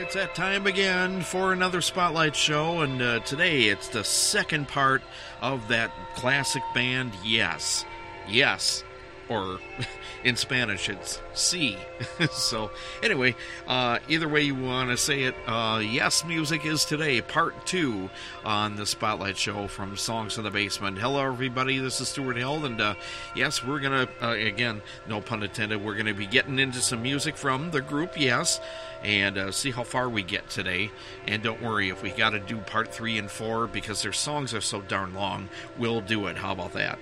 it's that time again for another Spotlight show, and uh, today it's the second part of that classic band, Yes. Yes. Or in Spanish, it's C. so, anyway, uh, either way you want to say it, uh, Yes Music is today, part two on the Spotlight Show from Songs in the Basement. Hello, everybody. This is Stuart Hill, and uh, yes, we're going to, uh, again, no pun intended, we're going to be getting into some music from the group Yes and uh, see how far we get today. And don't worry, if we got to do part three and four because their songs are so darn long, we'll do it. How about that?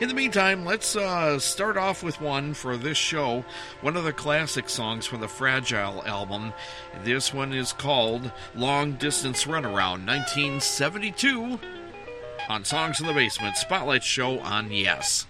In the meantime, let's uh, start off with one for this show, one of the classic songs from the Fragile album. This one is called Long Distance Runaround, 1972, on Songs in the Basement Spotlight Show on Yes.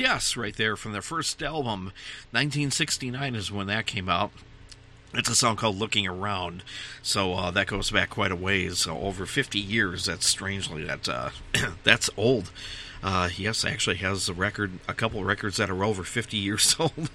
Yes, right there from their first album. 1969 is when that came out. It's a song called Looking Around. So uh, that goes back quite a ways. So over 50 years. That's strangely, that, uh, that's old. Uh, yes, actually has a record, a couple records that are over 50 years old.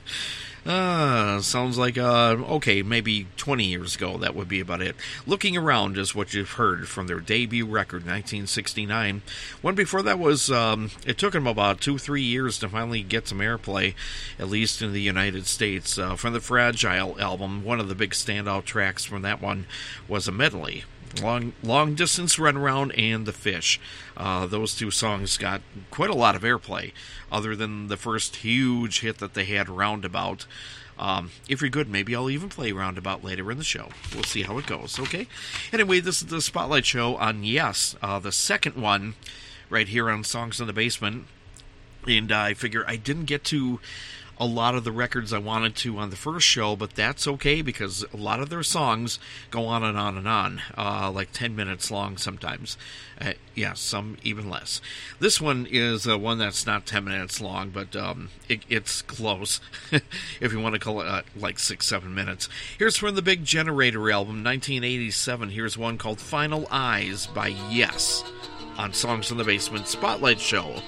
Uh, sounds like, uh, okay, maybe 20 years ago, that would be about it. Looking Around is what you've heard from their debut record, 1969. One before that was, um, it took them about two, three years to finally get some airplay, at least in the United States. Uh, from the Fragile album, one of the big standout tracks from that one was a medley long long distance runaround and the fish. Uh, those two songs got quite a lot of airplay other than the first huge hit that they had roundabout. Um, if you're good maybe i'll even play roundabout later in the show. We'll see how it goes okay? Anyway this is the spotlight show on yes uh, the second one right here on songs in the basement. And i figure i didn't get to a lot of the records I wanted to on the first show, but that's okay because a lot of their songs go on and on and on, uh, like 10 minutes long sometimes. Uh, yeah, some even less. This one is uh, one that's not 10 minutes long, but um, it, it's close, if you want to call it uh, like six, seven minutes. Here's from the Big Generator album, 1987. Here's one called Final Eyes by Yes on Songs in the Basement Spotlight Show.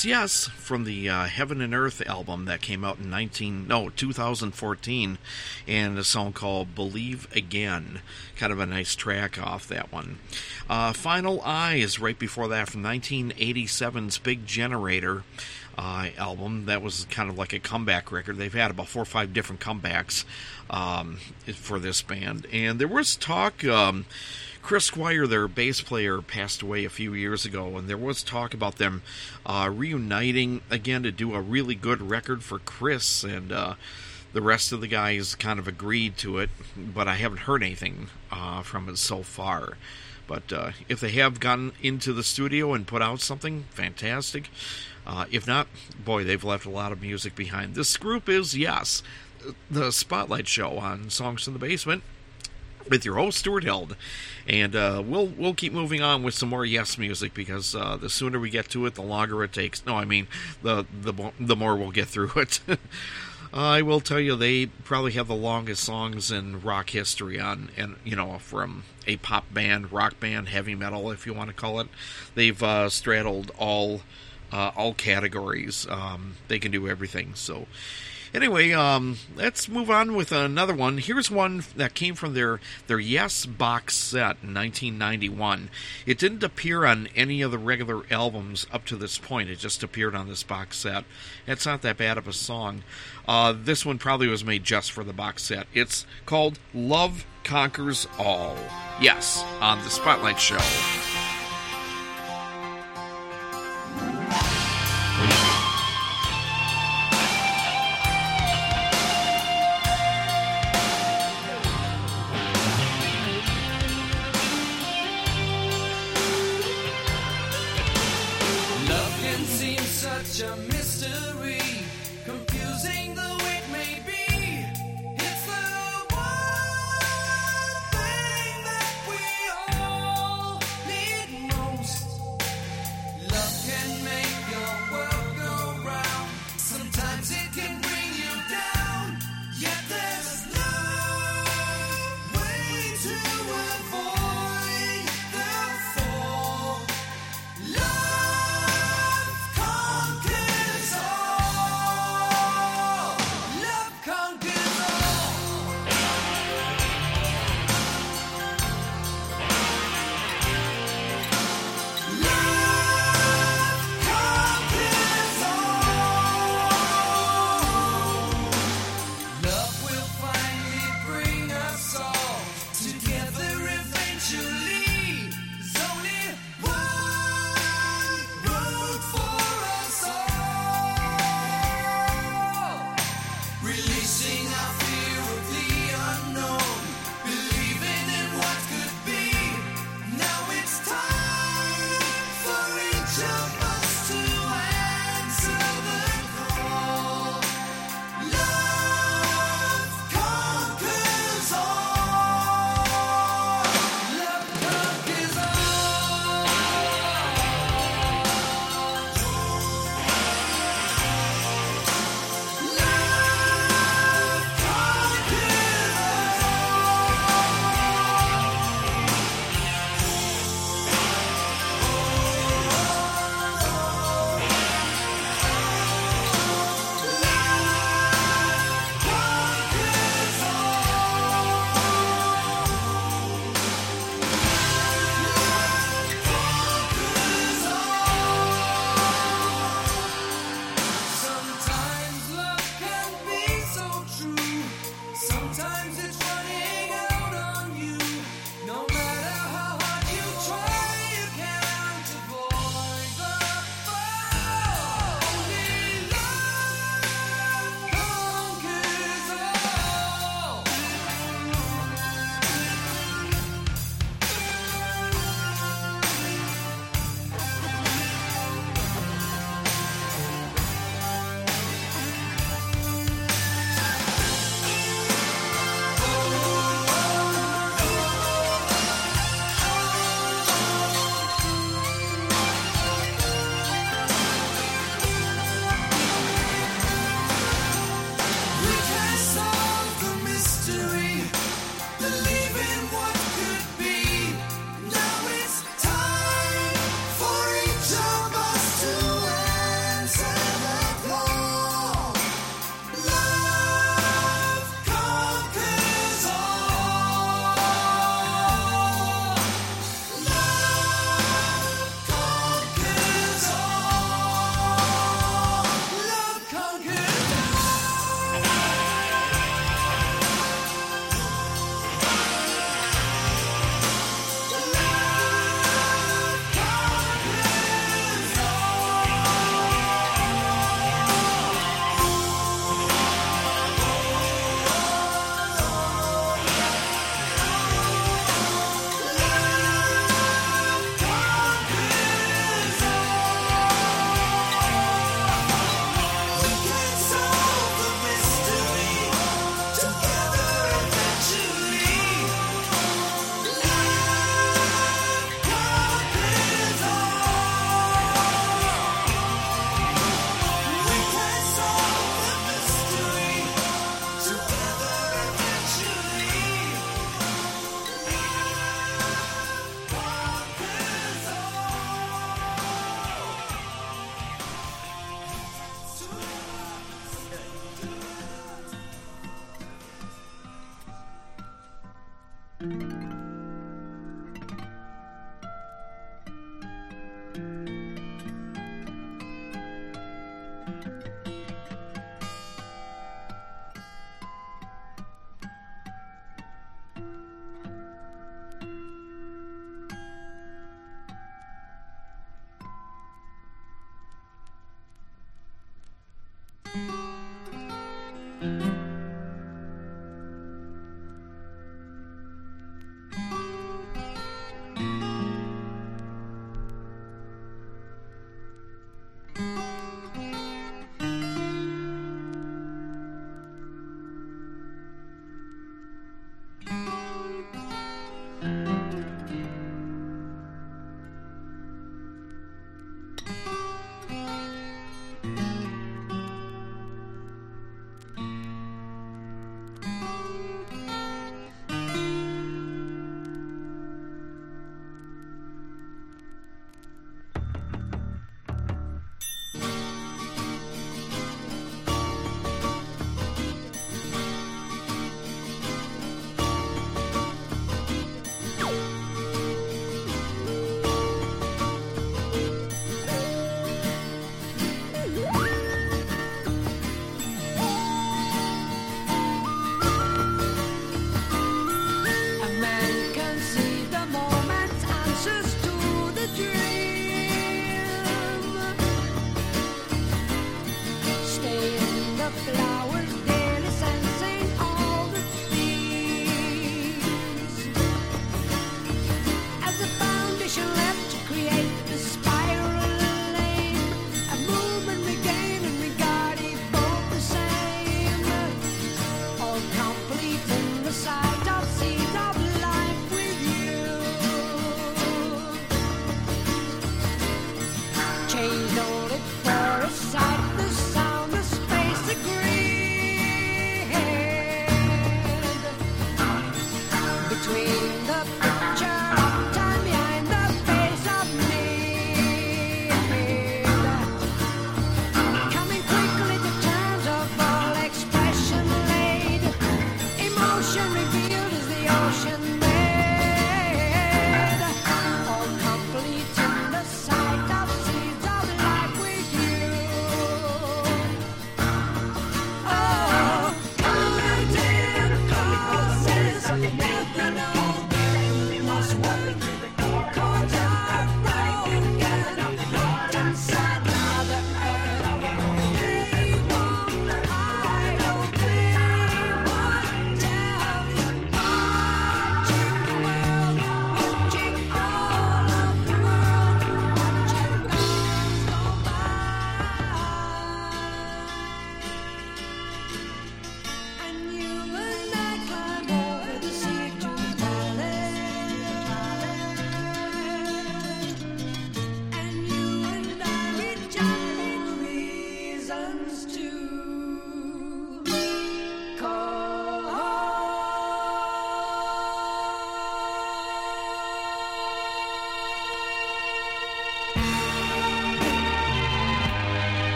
That's Yes from the uh, Heaven and Earth album that came out in 19 no 2014 and a song called Believe Again. Kind of a nice track off that one. Uh, Final Eyes right before that from 1987's Big Generator. Uh, album that was kind of like a comeback record. They've had about four or five different comebacks um, for this band, and there was talk um, Chris Squire, their bass player, passed away a few years ago, and there was talk about them uh, reuniting again to do a really good record for Chris, and uh, the rest of the guys kind of agreed to it, but I haven't heard anything uh, from it so far. But uh, if they have gotten into the studio and put out something, fantastic. Uh, if not, boy, they've left a lot of music behind. This group is, yes, the Spotlight Show on Songs from the Basement with your host Stuart Held, and uh, we'll we'll keep moving on with some more Yes music because uh, the sooner we get to it, the longer it takes. No, I mean the the the more we'll get through it. I will tell you, they probably have the longest songs in rock history on, and you know, from a pop band, rock band, heavy metal, if you want to call it. They've uh, straddled all uh, all categories. Um, they can do everything. So, Anyway, um, let's move on with another one. Here's one that came from their their Yes box set in 1991. It didn't appear on any of the regular albums up to this point. It just appeared on this box set. It's not that bad of a song. Uh, this one probably was made just for the box set. It's called Love Conquers All. Yes, on the Spotlight Show.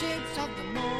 shapes of the moon.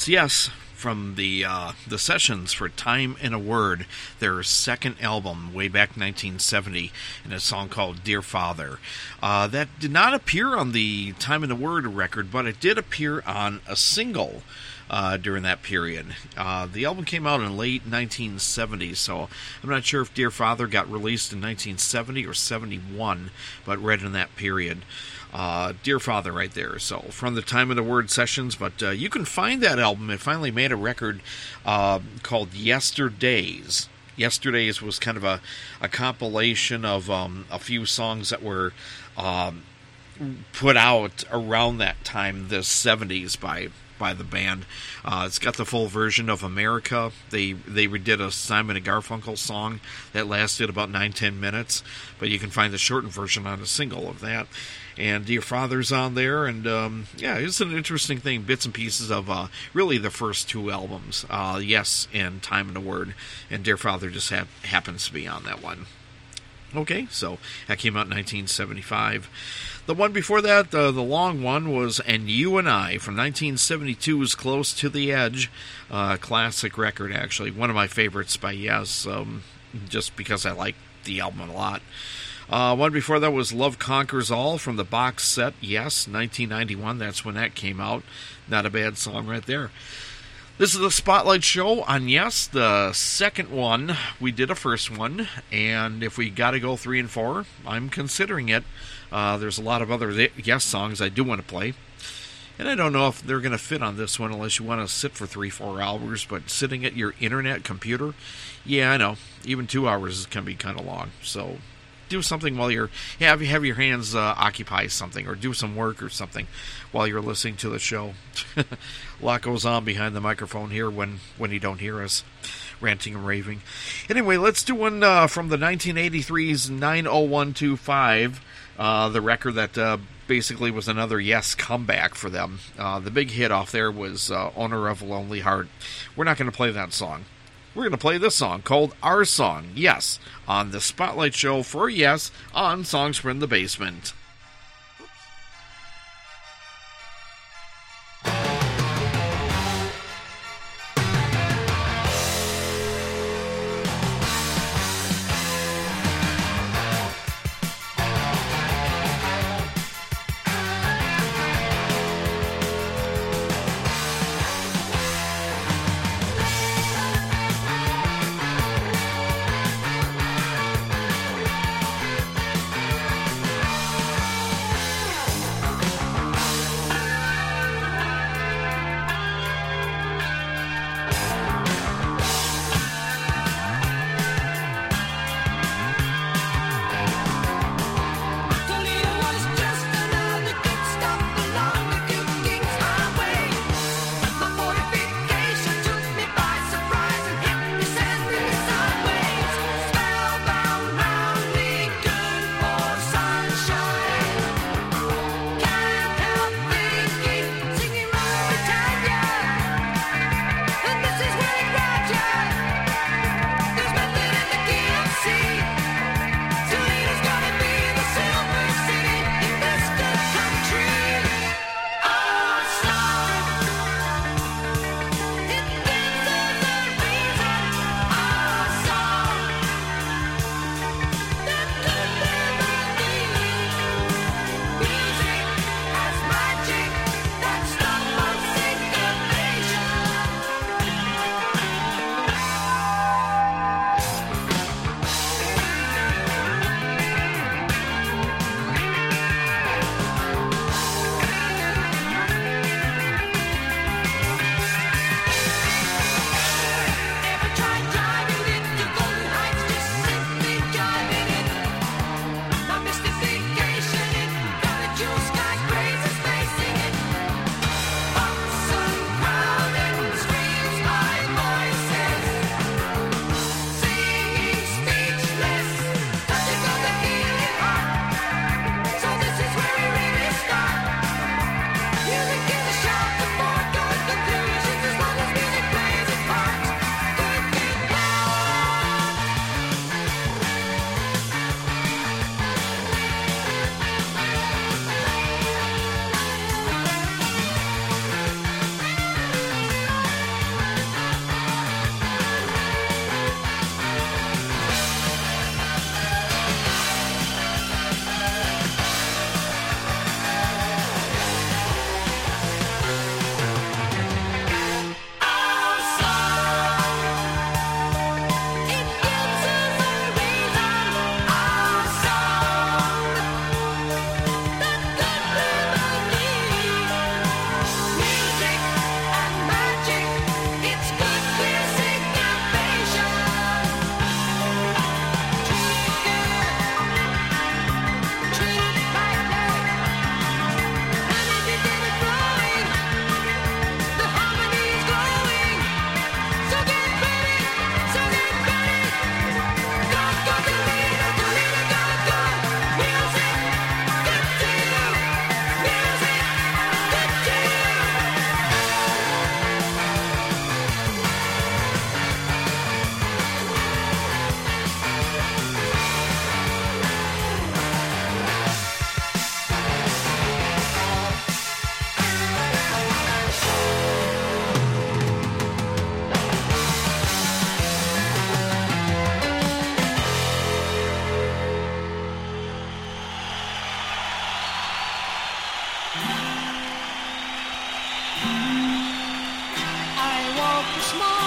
That's yes from the uh, the sessions for "Time and a Word," their second album, way back 1970, in a song called "Dear Father." Uh, that did not appear on the "Time and a Word" record, but it did appear on a single. Uh, during that period, uh, the album came out in late 1970, so I'm not sure if Dear Father got released in 1970 or 71, but right in that period. Uh, Dear Father, right there. So, from the time of the word sessions, but uh, you can find that album. It finally made a record uh, called Yesterdays. Yesterdays was kind of a, a compilation of um, a few songs that were um, put out around that time, the 70s, by by the band. Uh, it's got the full version of America. They they redid a Simon and Garfunkel song that lasted about nine ten minutes, but you can find the shortened version on a single of that. And Dear Father's on there, and um, yeah, it's an interesting thing. Bits and pieces of uh, really the first two albums, uh, Yes and Time and a Word, and Dear Father just ha- happens to be on that one. Okay, so that came out in 1975. The one before that, uh, the long one, was And You and I from 1972 was Close to the Edge. Uh, classic record, actually. One of my favorites by Yes, um, just because I like the album a lot. Uh, one before that was Love Conquers All from the box set, Yes, 1991. That's when that came out. Not a bad song right there. This is the Spotlight Show on Yes, the second one. We did a first one, and if we got to go three and four, I'm considering it. Uh, there's a lot of other Yes songs I do want to play. And I don't know if they're going to fit on this one unless you want to sit for three, four hours. But sitting at your internet computer, yeah, I know. Even two hours can be kind of long. So do something while you're have have your hands uh, occupy something or do some work or something while you're listening to the show. a lot goes on behind the microphone here when when you don't hear us ranting and raving. Anyway, let's do one uh, from the 1983's 90125, uh, the record that uh, basically was another Yes comeback for them. Uh, the big hit off there was uh, Owner of a Lonely Heart. We're not going to play that song we're going to play this song called Our Song, Yes, on the Spotlight Show for Yes on Songs from the Basement. Awoke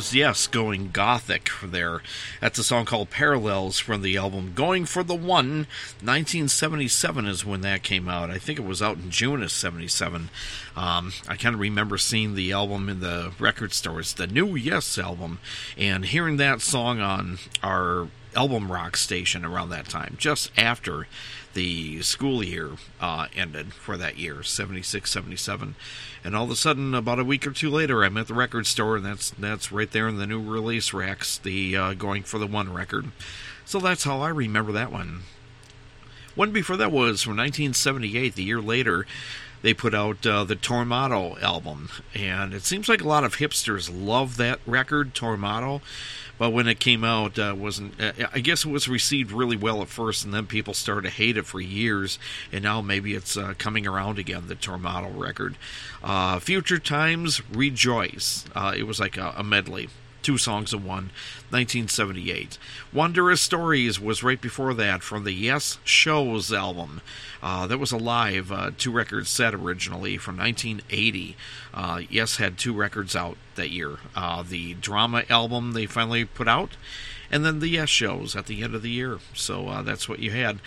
was Yes going gothic there. That's a song called Parallels from the album Going for the One. 1977 is when that came out. I think it was out in June of 77. Um, I kind of remember seeing the album in the record stores, the new Yes album, and hearing that song on our album rock station around that time, just after the school year uh, ended for that year, 76, 77. And all of a sudden, about a week or two later, I'm at the record store, and that's that's right there in the new release racks, the uh, Going for the One record. So that's how I remember that one. One before that was from 1978, the year later they put out uh, the Tormato album, and it seems like a lot of hipsters love that record, Tormato. But when it came out, uh, wasn't uh, I guess it was received really well at first, and then people started to hate it for years, and now maybe it's uh, coming around again. The Tormato record, uh, Future Times, Rejoice. Uh, it was like a, a medley two songs in one 1978 wondrous stories was right before that from the yes shows album uh, that was a live uh, two record set originally from 1980 uh, yes had two records out that year uh, the drama album they finally put out and then the yes shows at the end of the year so uh, that's what you had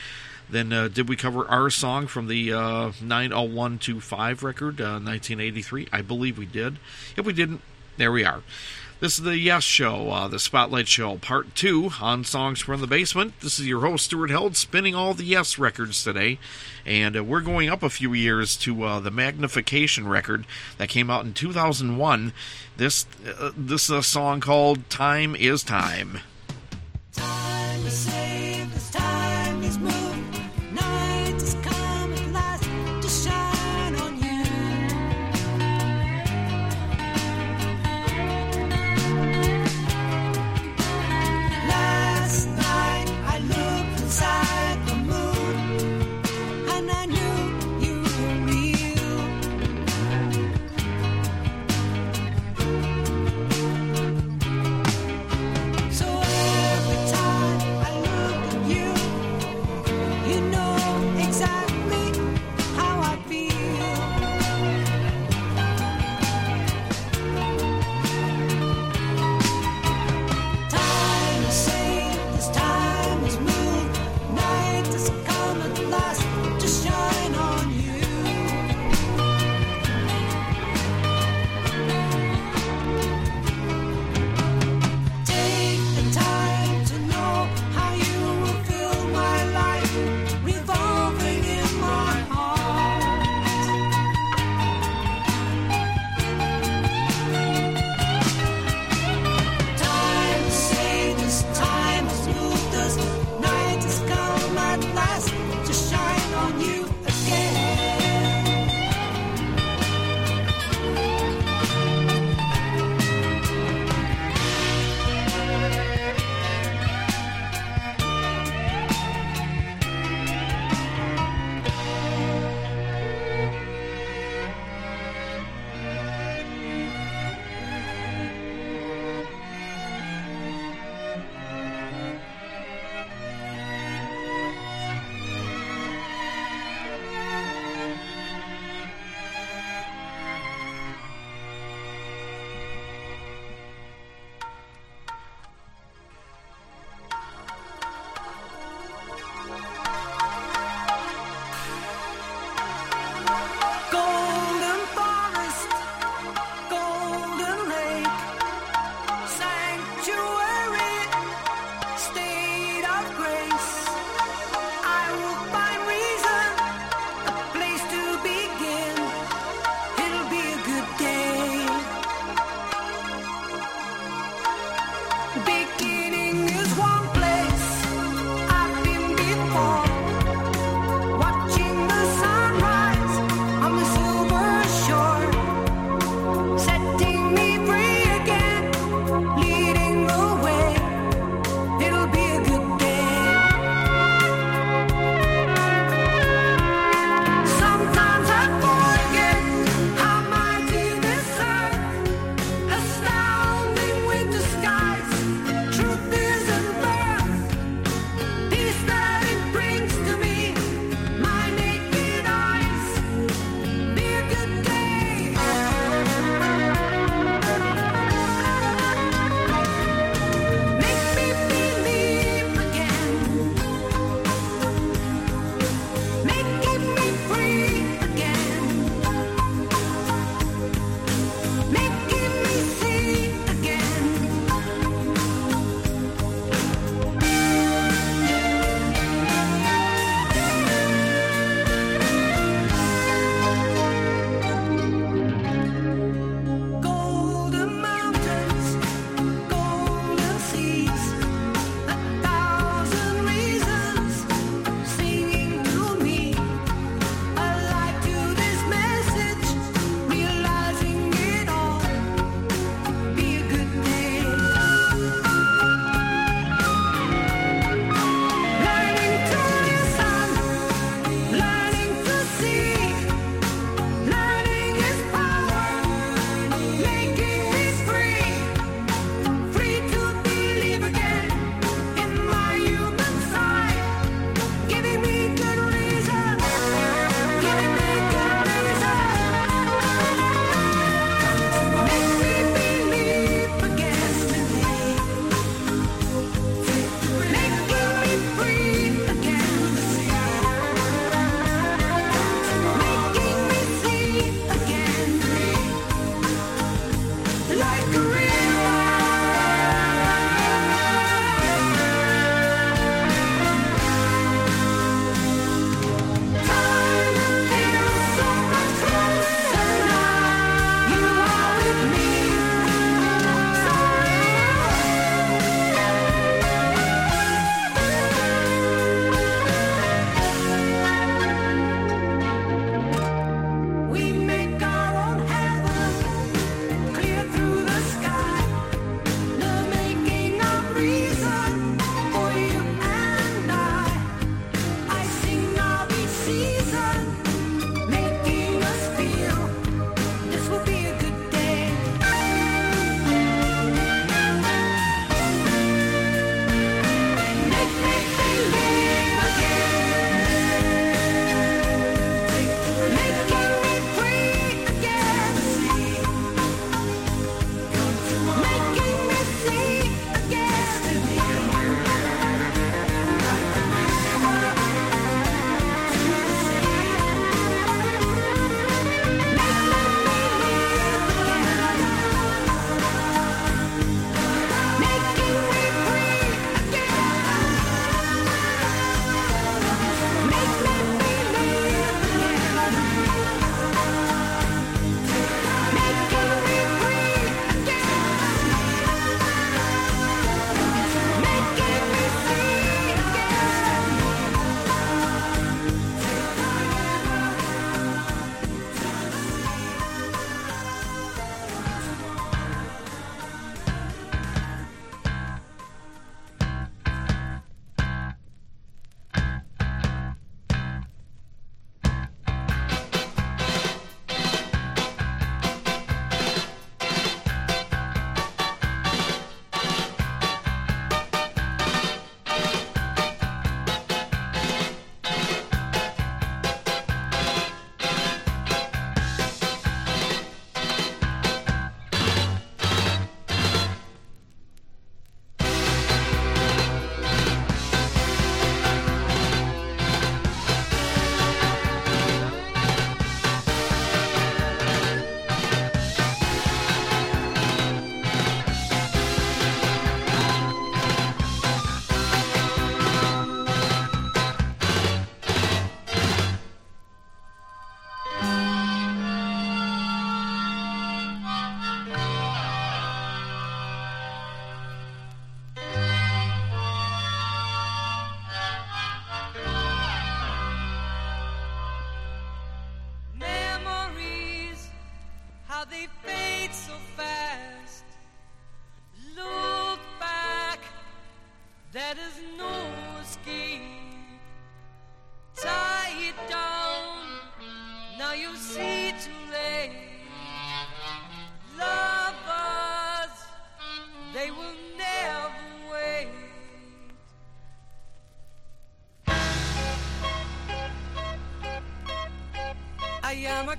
then uh, did we cover our song from the uh, 90125 record, uh, 1983? I believe we did. If we didn't, there we are. This is the Yes Show, uh, the Spotlight Show, Part 2 on Songs from the Basement. This is your host, Stuart Held, spinning all the Yes records today. And uh, we're going up a few years to uh, the Magnification record that came out in 2001. This, uh, this is a song called Time is Time. Time is inside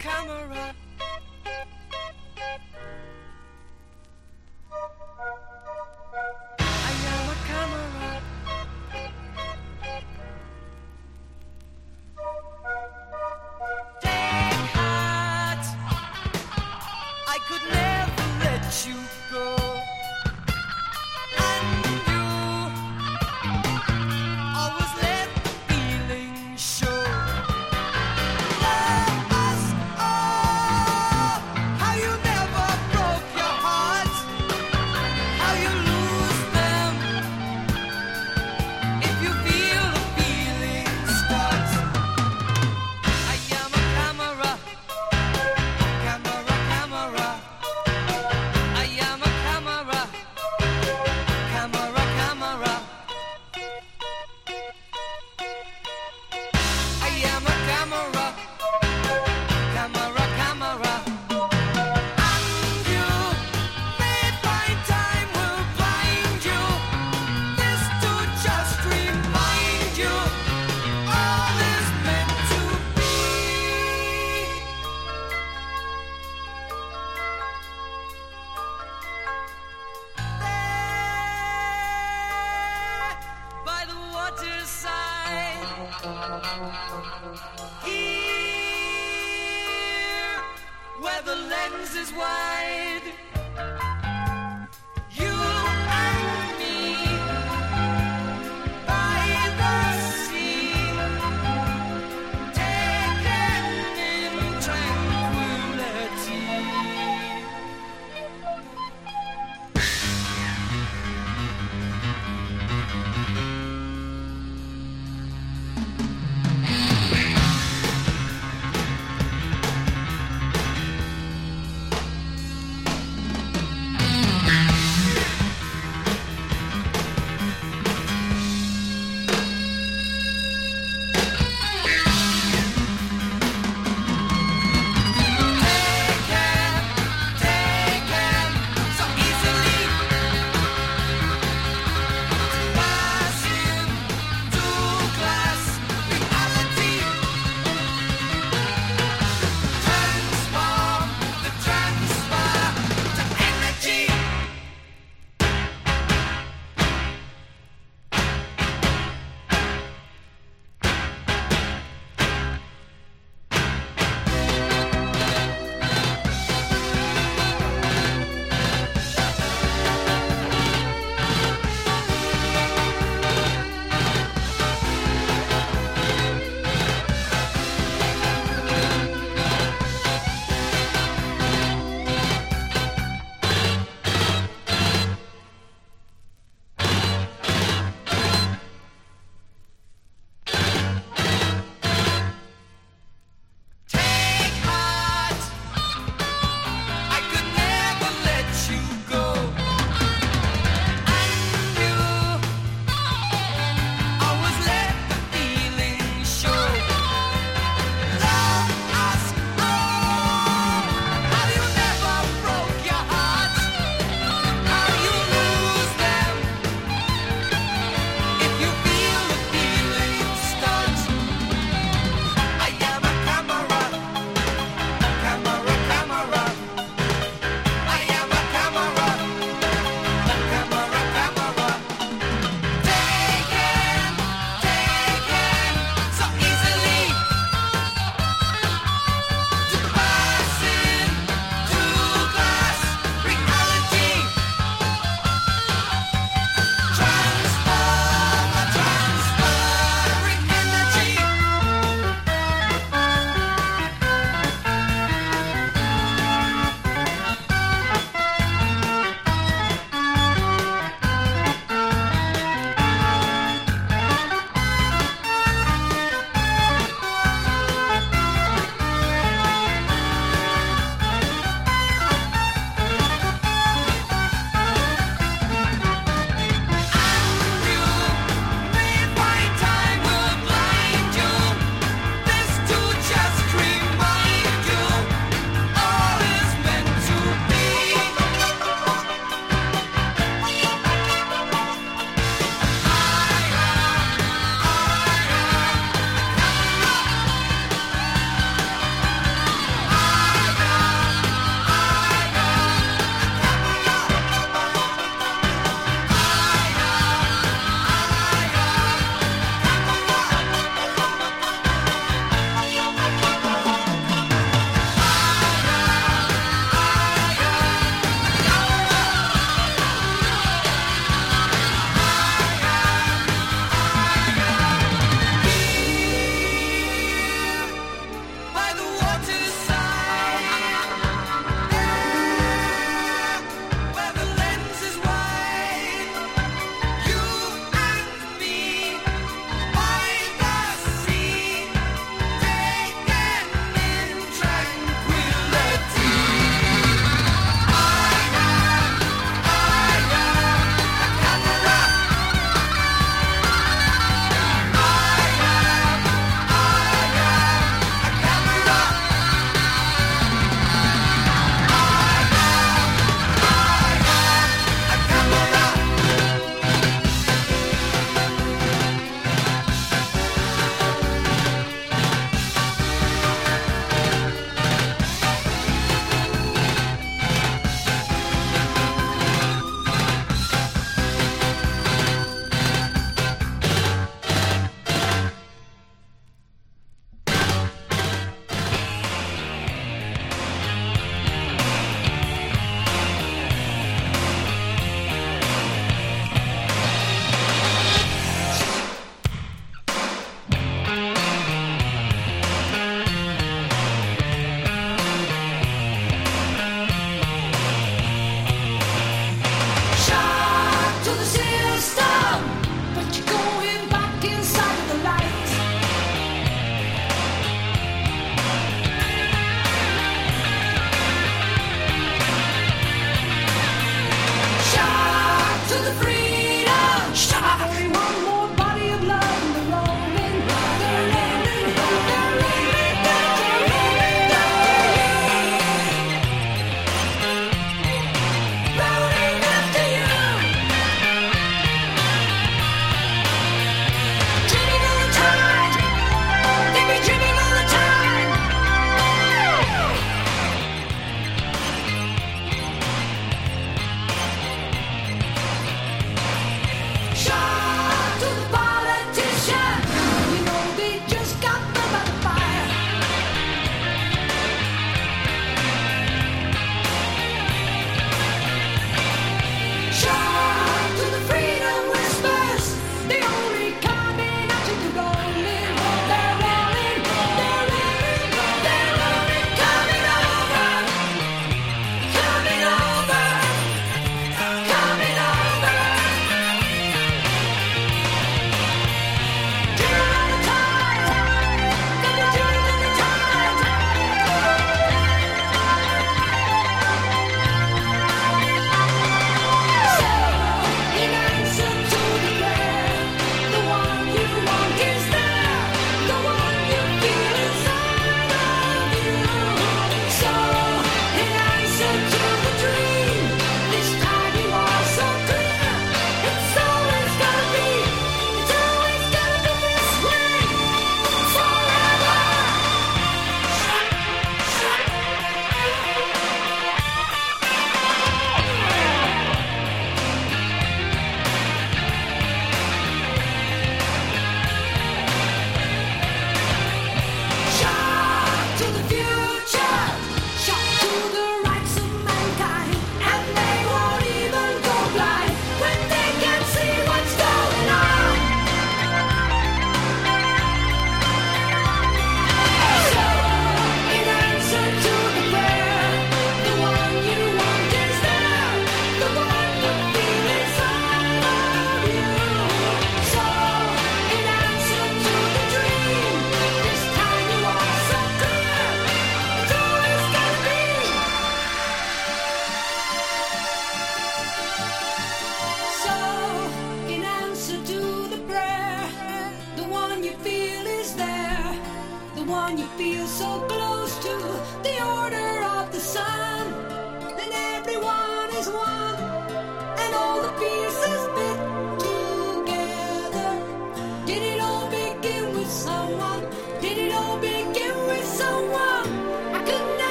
I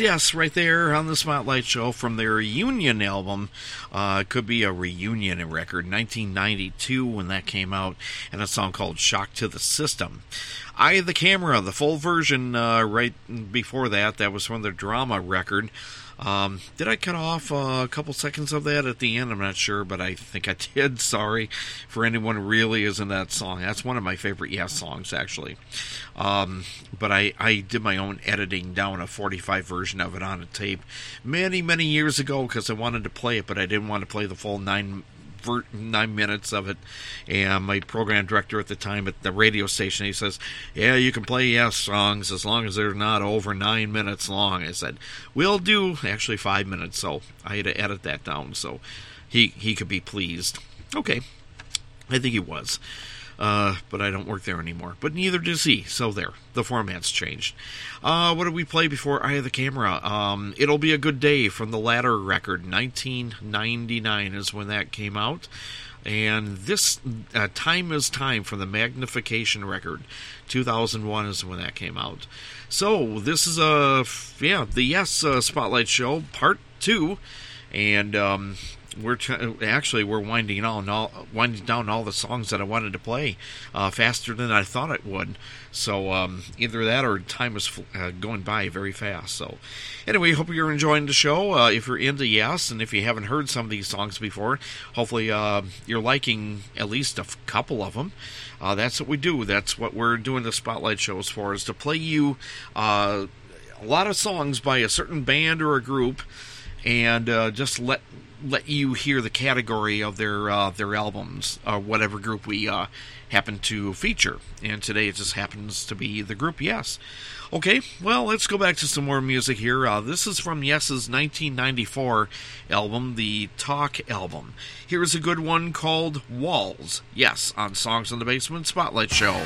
Yes, right there on the Spotlight Show from their reunion album. Uh, it could be a reunion record, 1992 when that came out, and a song called "Shock to the System." Eye of the Camera, the full version uh, right before that, that was from their drama record. Um, did I cut off a couple seconds of that at the end? I'm not sure, but I think I did. Sorry for anyone who really is in that song. That's one of my favorite Yes songs, actually. Um, but I, I did my own editing down a 45 version of it on a tape many, many years ago because I wanted to play it, but I didn't want to play the full nine nine minutes of it. And my program director at the time at the radio station, he says, "Yeah, you can play yes songs as long as they're not over nine minutes long." I said, "We'll do actually five minutes." So I had to edit that down so he he could be pleased. Okay, I think he was. Uh, but I don't work there anymore. But neither does he. So there, the format's changed. Uh, what did we play before Eye of the Camera? Um, It'll Be a Good Day from the Ladder record, 1999 is when that came out. And this uh, Time is Time from the Magnification record, 2001 is when that came out. So this is a yeah the Yes uh, Spotlight Show part two, and um, we're actually we're winding all winding down all the songs that I wanted to play uh, faster than I thought it would. So um, either that or time is uh, going by very fast. So anyway, hope you're enjoying the show. Uh, if you're into Yes, and if you haven't heard some of these songs before, hopefully uh, you're liking at least a f- couple of them. Uh, that's what we do. That's what we're doing the spotlight shows for, is to play you uh, a lot of songs by a certain band or a group, and uh, just let let you hear the category of their uh, their albums, uh, whatever group we uh, happen to feature. And today it just happens to be the group Yes. Okay, well let's go back to some more music here. Uh, this is from Yes's 1994 album, the Talk album. Here's a good one called Walls. Yes, on Songs in the Basement Spotlight Show.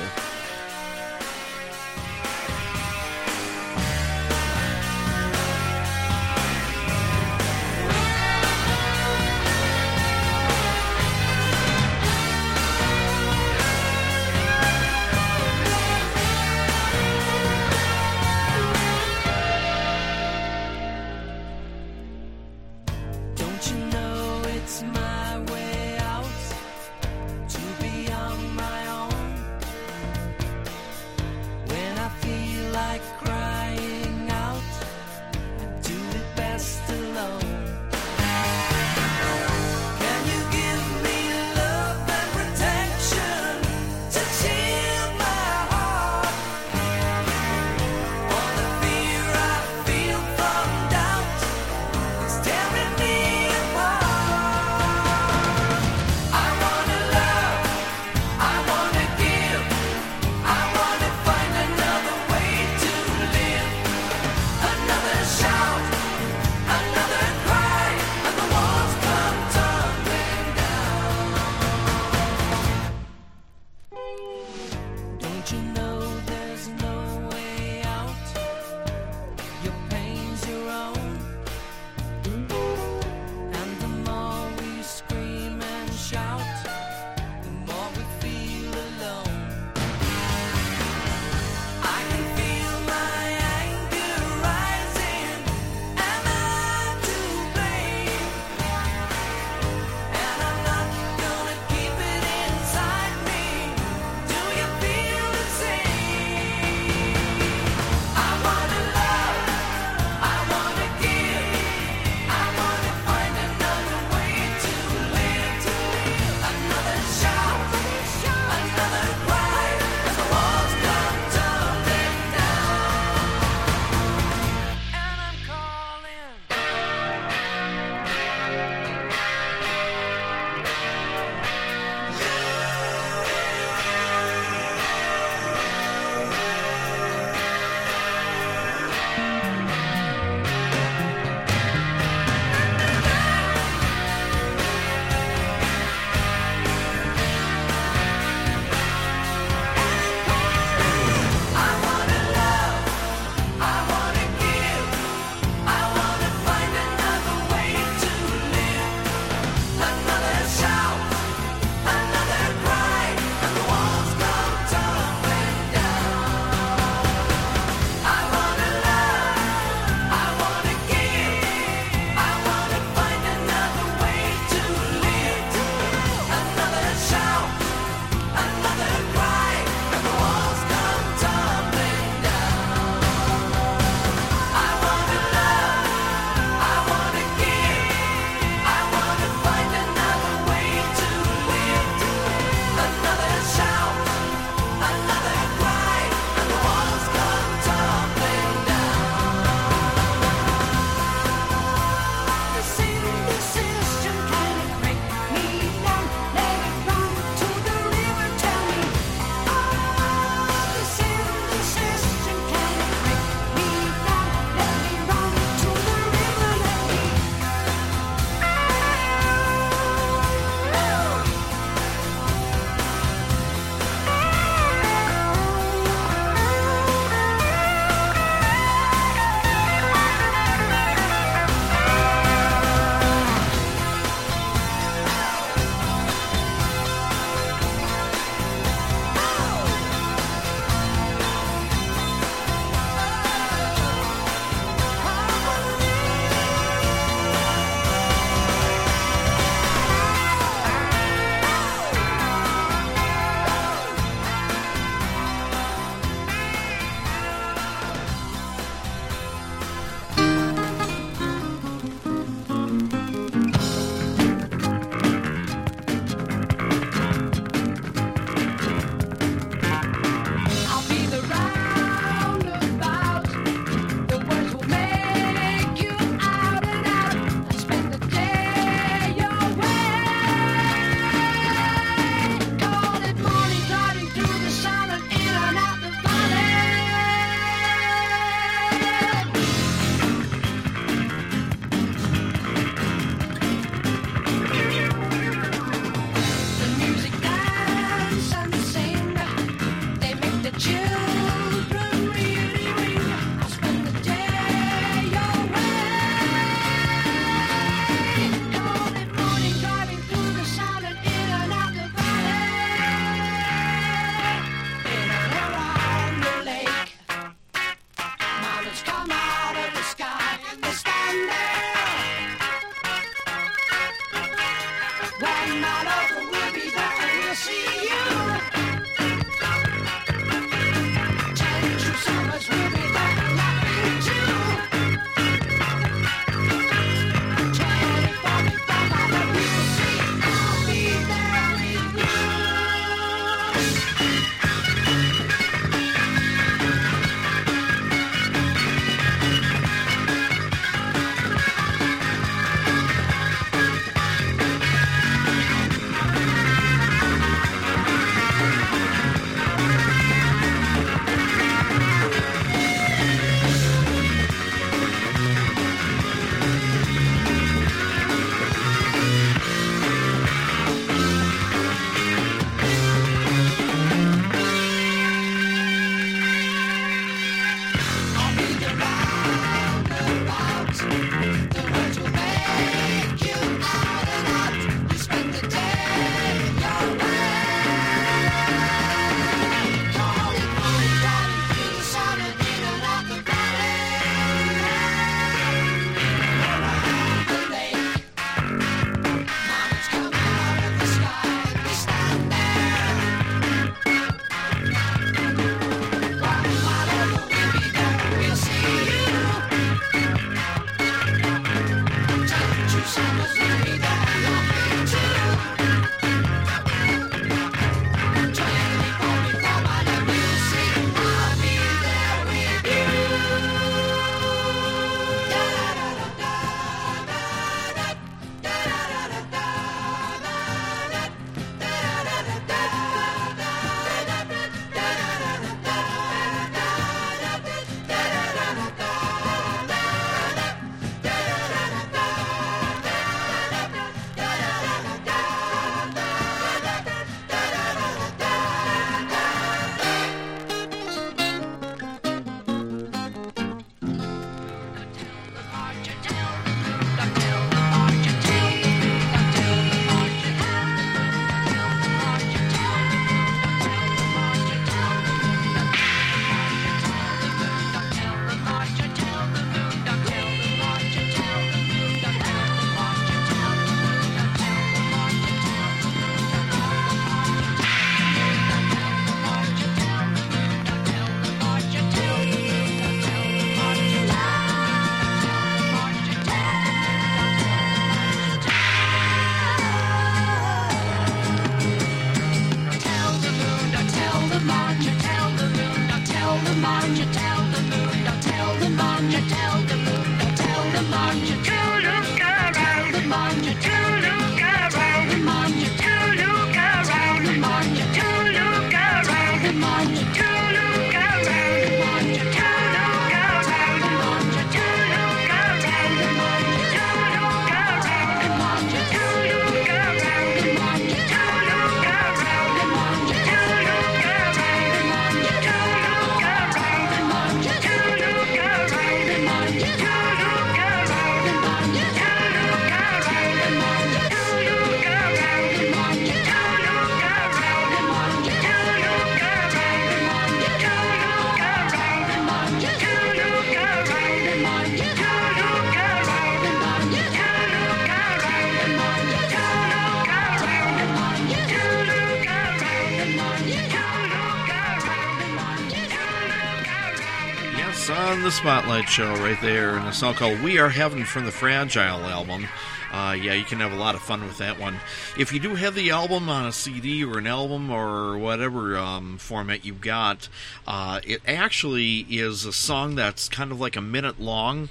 Spotlight Show right there, and a song called We Have Heaven from the Fragile album. Uh, yeah, you can have a lot of fun with that one. If you do have the album on a CD or an album or whatever um, format you've got, uh, it actually is a song that's kind of like a minute long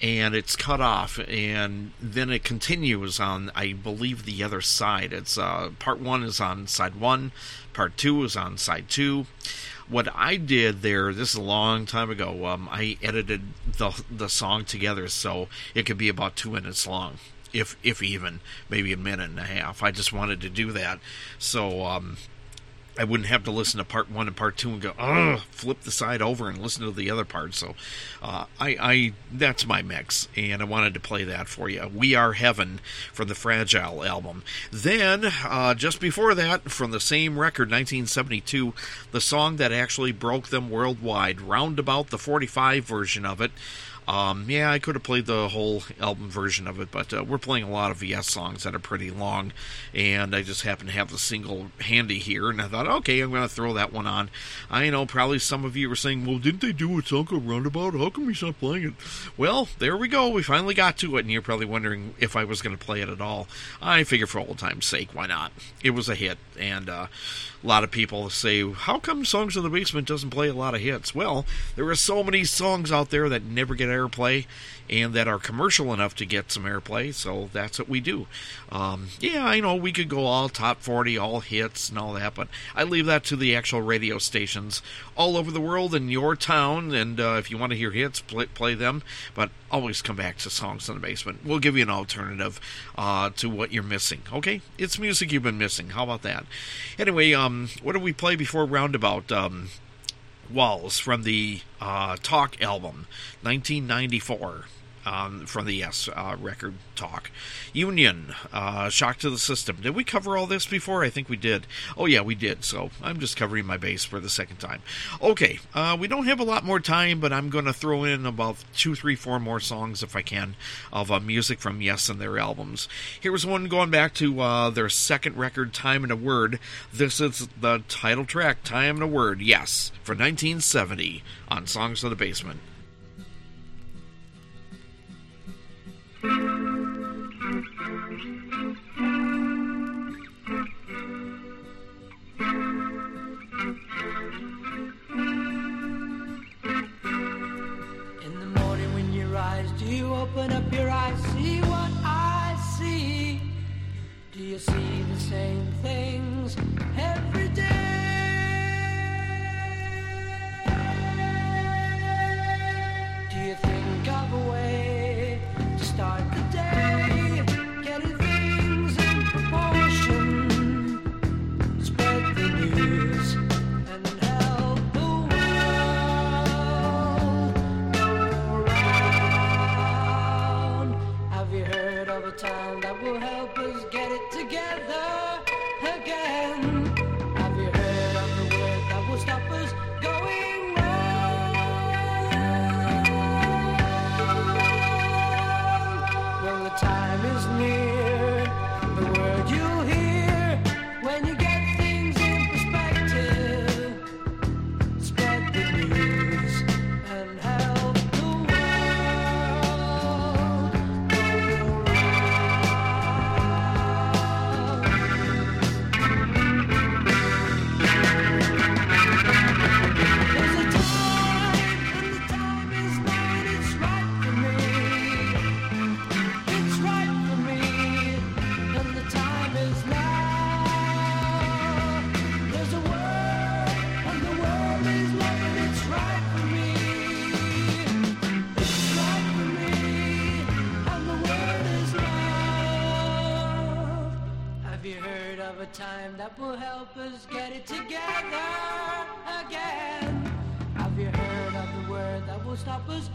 and it's cut off and then it continues on, I believe, the other side. It's uh, part one is on side one, part two is on side two what I did there, this is a long time ago. Um, I edited the the song together so it could be about two minutes long, if if even maybe a minute and a half. I just wanted to do that, so um, I wouldn't have to listen to part one and part two and go, oh, flip the side over and listen to the other part. So, uh, I, I, that's my mix, and I wanted to play that for you. We Have Heaven from the Fragile album. Then, uh, just before that, from the same record, 1972, the song that actually broke them worldwide, roundabout the 45 version of it. Um, yeah, I could have played the whole album version of it, but uh, we're playing a lot of Yes songs that are pretty long, and I just happen to have the single handy here, and I thought, okay, I'm going to throw that one on. I know probably some of you were saying, well, didn't they do a song called Roundabout? How come he's not playing it? Well, there we go. We finally got to it, and you're probably wondering if I was going to play it at all. I figure for old time's sake, why not? It was a hit, and uh, a lot of people say, how come Songs in the Basement doesn't play a lot of hits? Well, there are so many songs out there that never get airplay and that are commercial enough to get some airplay, so that's what we do. Um, yeah, I know we could go all top 40, all hits, and all that, but I leave that to the actual radio stations all over the world in your town, and uh, if you want to hear hits, play, play, them, but always come back to Songs in the Basement. We'll give you an alternative uh, to what you're missing, okay? It's music you've been missing. How about that? Anyway, um, what did we play before Roundabout? Um, Walls from the uh, Talk album, 1994 um, from the Yes uh, record talk. Union, uh, Shock to the System. Did we cover all this before? I think we did. Oh, yeah, we did. So I'm just covering my base for the second time. Okay, uh, we don't have a lot more time, but I'm going to throw in about two, three, four more songs if I can of uh, music from Yes and their albums. Here's one going back to uh, their second record, Time and a Word. This is the title track, Time and a Word, Yes, for 1970 on Songs of the Basement. Do you open up your eyes, see what I see? Do you see the same things every that will help us that will help us get it together again? Have you heard of the word that will stop us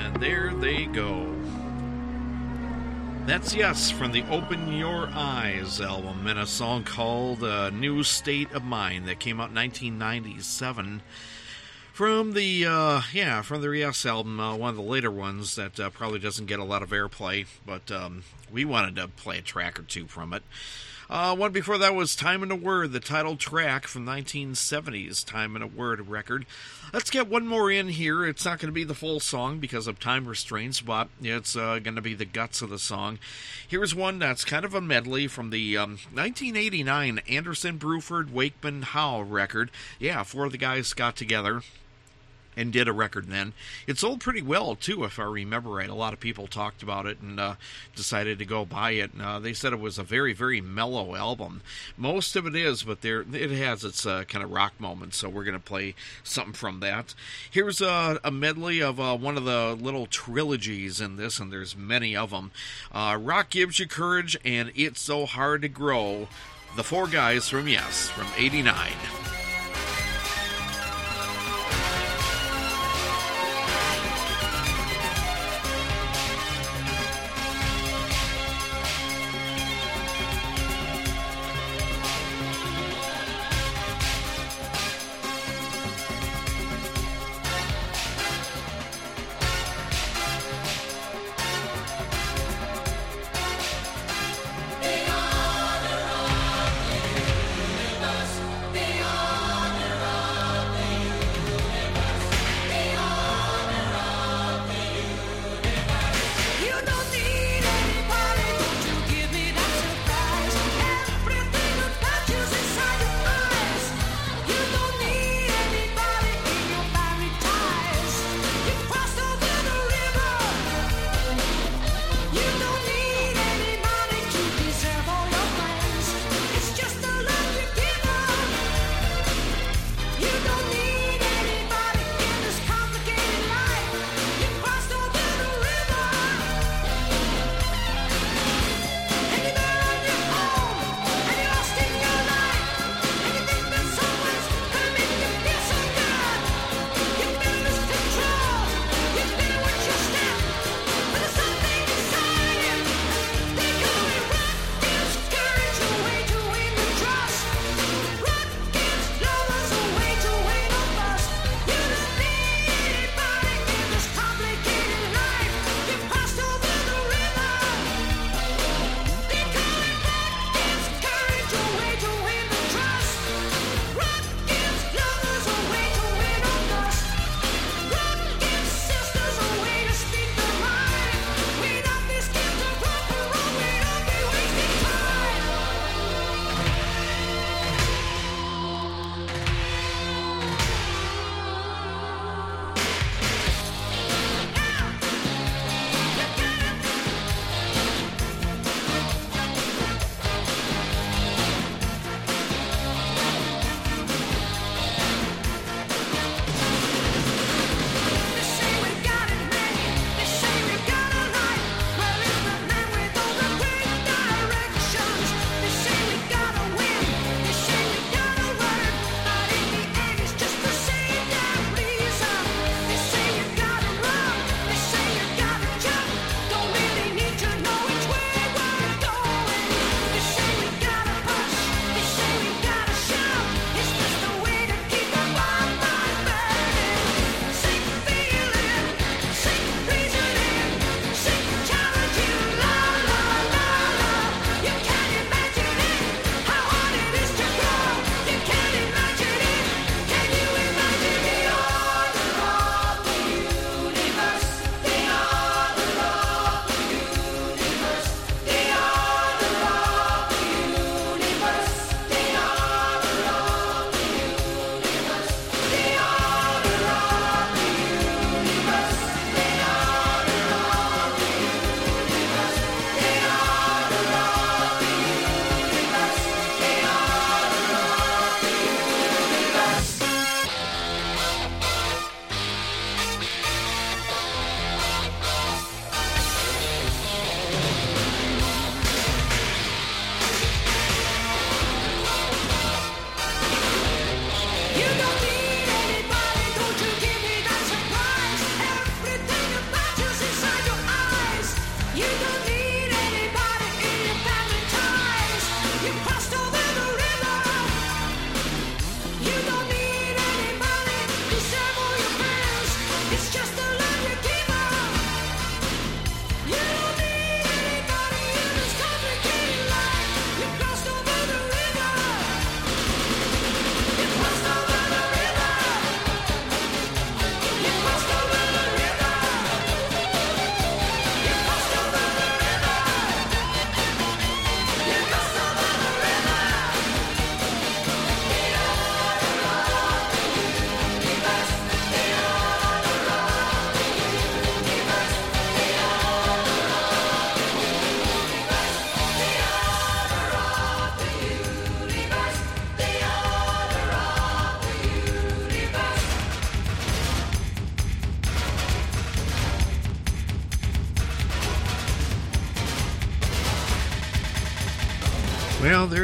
And there they go. That's Yes from the Open Your Eyes album and a song called uh, New State of Mind that came out in 1997 from the uh, yeah from the Yes album, uh, one of the later ones that uh, probably doesn't get a lot of airplay, but um, we wanted to play a track or two from it. Uh, one before that was Time and a Word, the title track from 1970's Time and a Word record. Let's get one more in here. It's not going to be the full song because of time restraints, but it's uh, going to be the guts of the song. Here's one that's kind of a medley from the um, 1989 Anderson Bruford Wakeman Howe record. Yeah, four of the guys got together and did a record then. It sold pretty well too, if I remember right. A lot of people talked about it and uh, decided to go buy it. And, uh, they said it was a very, very mellow album. Most of it is, but there it has its uh, kind of rock moments. So we're going to play something from that. Here's a, a medley of uh, one of the little trilogies in this, and there's many of them. Uh, rock gives you courage, and it's so hard to grow. The four guys from Yes from '89.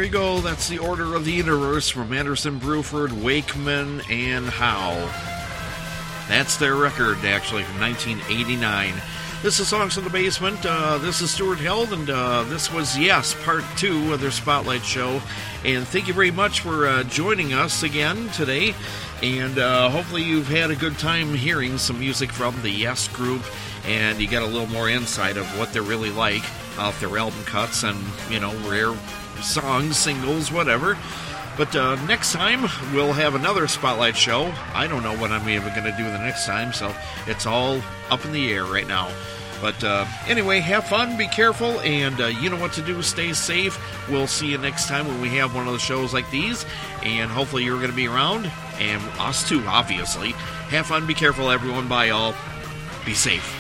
You go. That's the Order of the Universe from Anderson, Bruford, Wakeman, and Howe. That's their record, actually, from 1989. This is Songs in the Basement. Uh, this is Stuart Held, and uh, this was, yes, part two of their Spotlight show. And thank you very much for uh, joining us again today. And uh, hopefully, you've had a good time hearing some music from the Yes group, and you got a little more insight of what they're really like off their album cuts and, you know, rare songs, singles, whatever. But uh, next time, we'll have another spotlight show. I don't know what I'm even going to do the next time, so it's all up in the air right now. But uh, anyway, have fun, be careful, and uh, you know what to do. Stay safe. We'll see you next time when we have one of the shows like these, and hopefully you're going to be around, and us too, obviously. Have fun, be careful, everyone. Bye, all. Be safe.